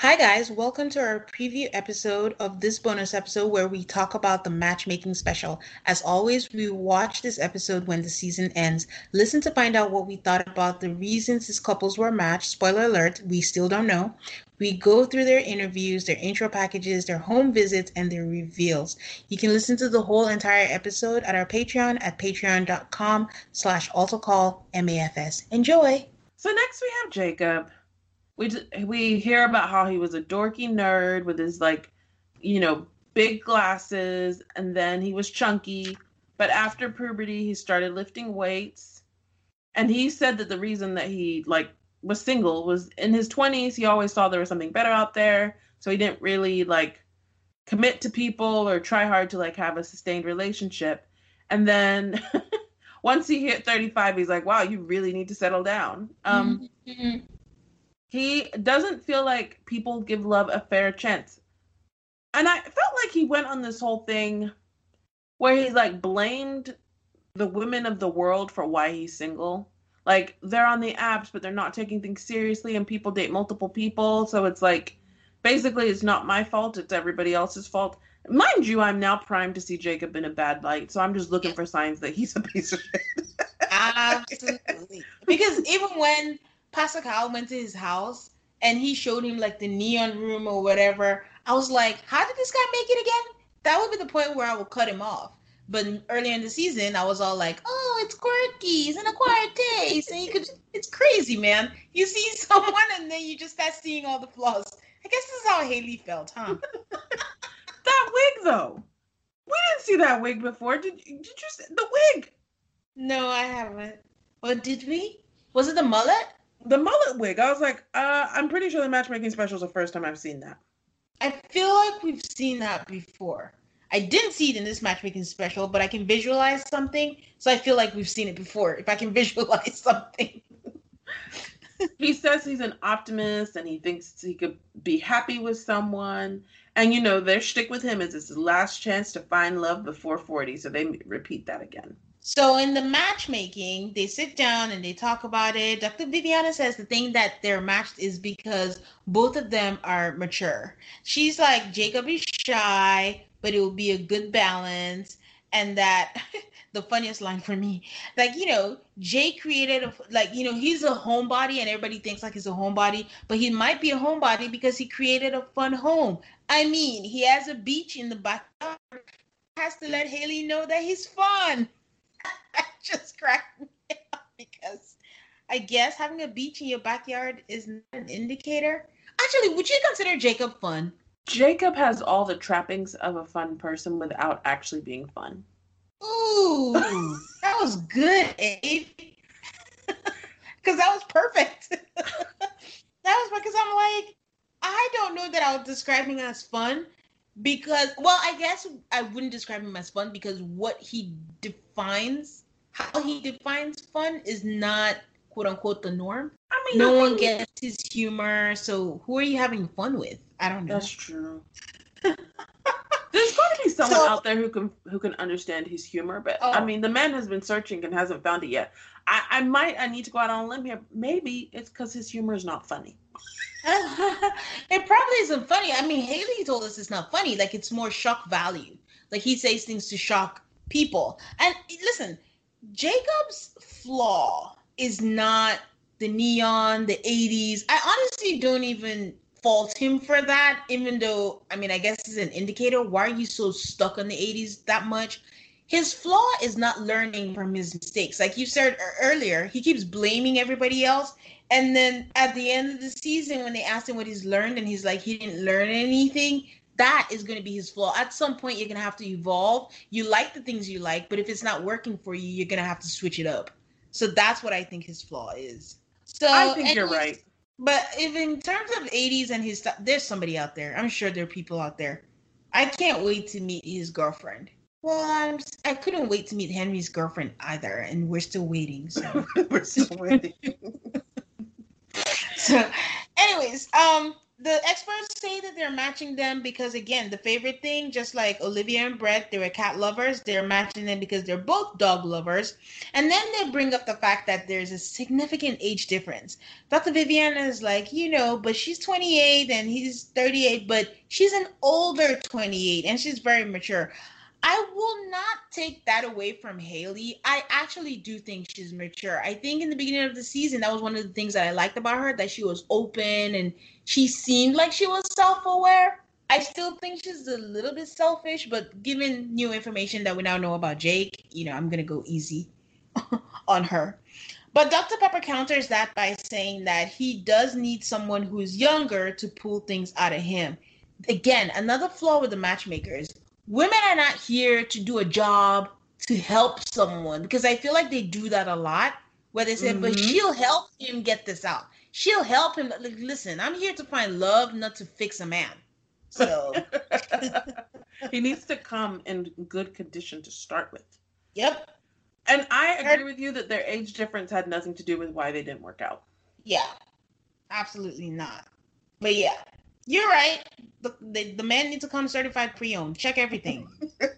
Hi, guys. Welcome to our preview episode of this bonus episode where we talk about the matchmaking special. As always, we watch this episode when the season ends. Listen to find out what we thought about the reasons these couples were matched. Spoiler alert, we still don't know. We go through their interviews, their intro packages, their home visits, and their reveals. You can listen to the whole entire episode at our Patreon at patreon.com slash MAFS. Enjoy! So next we have Jacob we we hear about how he was a dorky nerd with his like, you know, big glasses, and then he was chunky. But after puberty, he started lifting weights, and he said that the reason that he like was single was in his 20s he always saw there was something better out there. So he didn't really like commit to people or try hard to like have a sustained relationship. And then once he hit 35 he's like wow you really need to settle down. Um mm-hmm he doesn't feel like people give love a fair chance. And I felt like he went on this whole thing where he like blamed the women of the world for why he's single. Like they're on the apps, but they're not taking things seriously, and people date multiple people. So it's like basically it's not my fault, it's everybody else's fault. Mind you, I'm now primed to see Jacob in a bad light, so I'm just looking for signs that he's a piece of shit. Absolutely. Because even when Pastor Kyle went to his house and he showed him like the neon room or whatever. I was like, how did this guy make it again? That would be the point where I would cut him off. But earlier in the season, I was all like, "Oh, it's quirky, it's an acquired taste," and you could—it's crazy, man. You see someone, and then you just start seeing all the flaws. I guess this is how Haley felt, huh? that wig, though, we didn't see that wig before. Did did you see the wig? No, I haven't. What did we? Was it the mullet? The mullet wig. I was like, uh, I'm pretty sure the matchmaking special is the first time I've seen that. I feel like we've seen that before. I didn't see it in this matchmaking special, but I can visualize something, so I feel like we've seen it before. If I can visualize something. he says he's an optimist and he thinks he could be happy with someone. And you know, their shtick with him is it's his last chance to find love before 40, so they repeat that again. So in the matchmaking, they sit down and they talk about it. Dr. Viviana says the thing that they're matched is because both of them are mature. She's like, Jacob is shy, but it will be a good balance. And that the funniest line for me, like, you know, Jay created a like, you know, he's a homebody and everybody thinks like he's a homebody, but he might be a homebody because he created a fun home. I mean, he has a beach in the backyard, has to let Haley know that he's fun. just cracked me up because I guess having a beach in your backyard is not an indicator. Actually, would you consider Jacob fun? Jacob has all the trappings of a fun person without actually being fun. Ooh, that was good, Abe. Because that was perfect. that was because I'm like, I don't know that I would describe him as fun because, well, I guess I wouldn't describe him as fun because what he defines, how he defines fun, is not quote unquote the norm. I mean, no one gets his humor, so who are you having fun with? I don't know. That's true. There's got to be someone so, out there who can who can understand his humor, but oh. I mean, the man has been searching and hasn't found it yet. I, I might I need to go out on a limb here. Maybe it's because his humor is not funny. it probably isn't funny. I mean, Haley told us it's not funny. Like it's more shock value. Like he says things to shock people. And listen, Jacob's flaw is not the neon, the 80s. I honestly don't even fault him for that, even though, I mean, I guess it's an indicator. Why are you so stuck on the 80s that much? His flaw is not learning from his mistakes. Like you said earlier, he keeps blaming everybody else. And then at the end of the season, when they asked him what he's learned, and he's like, he didn't learn anything, that is going to be his flaw. At some point, you're going to have to evolve. You like the things you like, but if it's not working for you, you're going to have to switch it up. So that's what I think his flaw is. So I think you're right. But if in terms of 80s and his stuff, there's somebody out there. I'm sure there are people out there. I can't wait to meet his girlfriend. Well, I'm, I couldn't wait to meet Henry's girlfriend either, and we're still waiting. So we're still waiting. so, anyways, um, the experts say that they're matching them because again the favorite thing just like olivia and brett they were cat lovers. They're matching them because they're both dog lovers. And then they bring up the fact that there's a significant age difference. Dr viviana is like you know but she's 28 and he's 38 but she's an older 28 and she's very mature I will not take that away from Haley. I actually do think she's mature. I think in the beginning of the season, that was one of the things that I liked about her that she was open and she seemed like she was self aware. I still think she's a little bit selfish, but given new information that we now know about Jake, you know, I'm going to go easy on her. But Dr. Pepper counters that by saying that he does need someone who's younger to pull things out of him. Again, another flaw with the matchmakers women are not here to do a job to help someone because I feel like they do that a lot where they say, mm-hmm. but she'll help him get this out. She'll help him. Like, listen, I'm here to find love, not to fix a man. So he needs to come in good condition to start with. Yep. And I agree with you that their age difference had nothing to do with why they didn't work out. Yeah, absolutely not. But yeah, you're right. The, the, the man needs to come certified pre-owned. Check everything.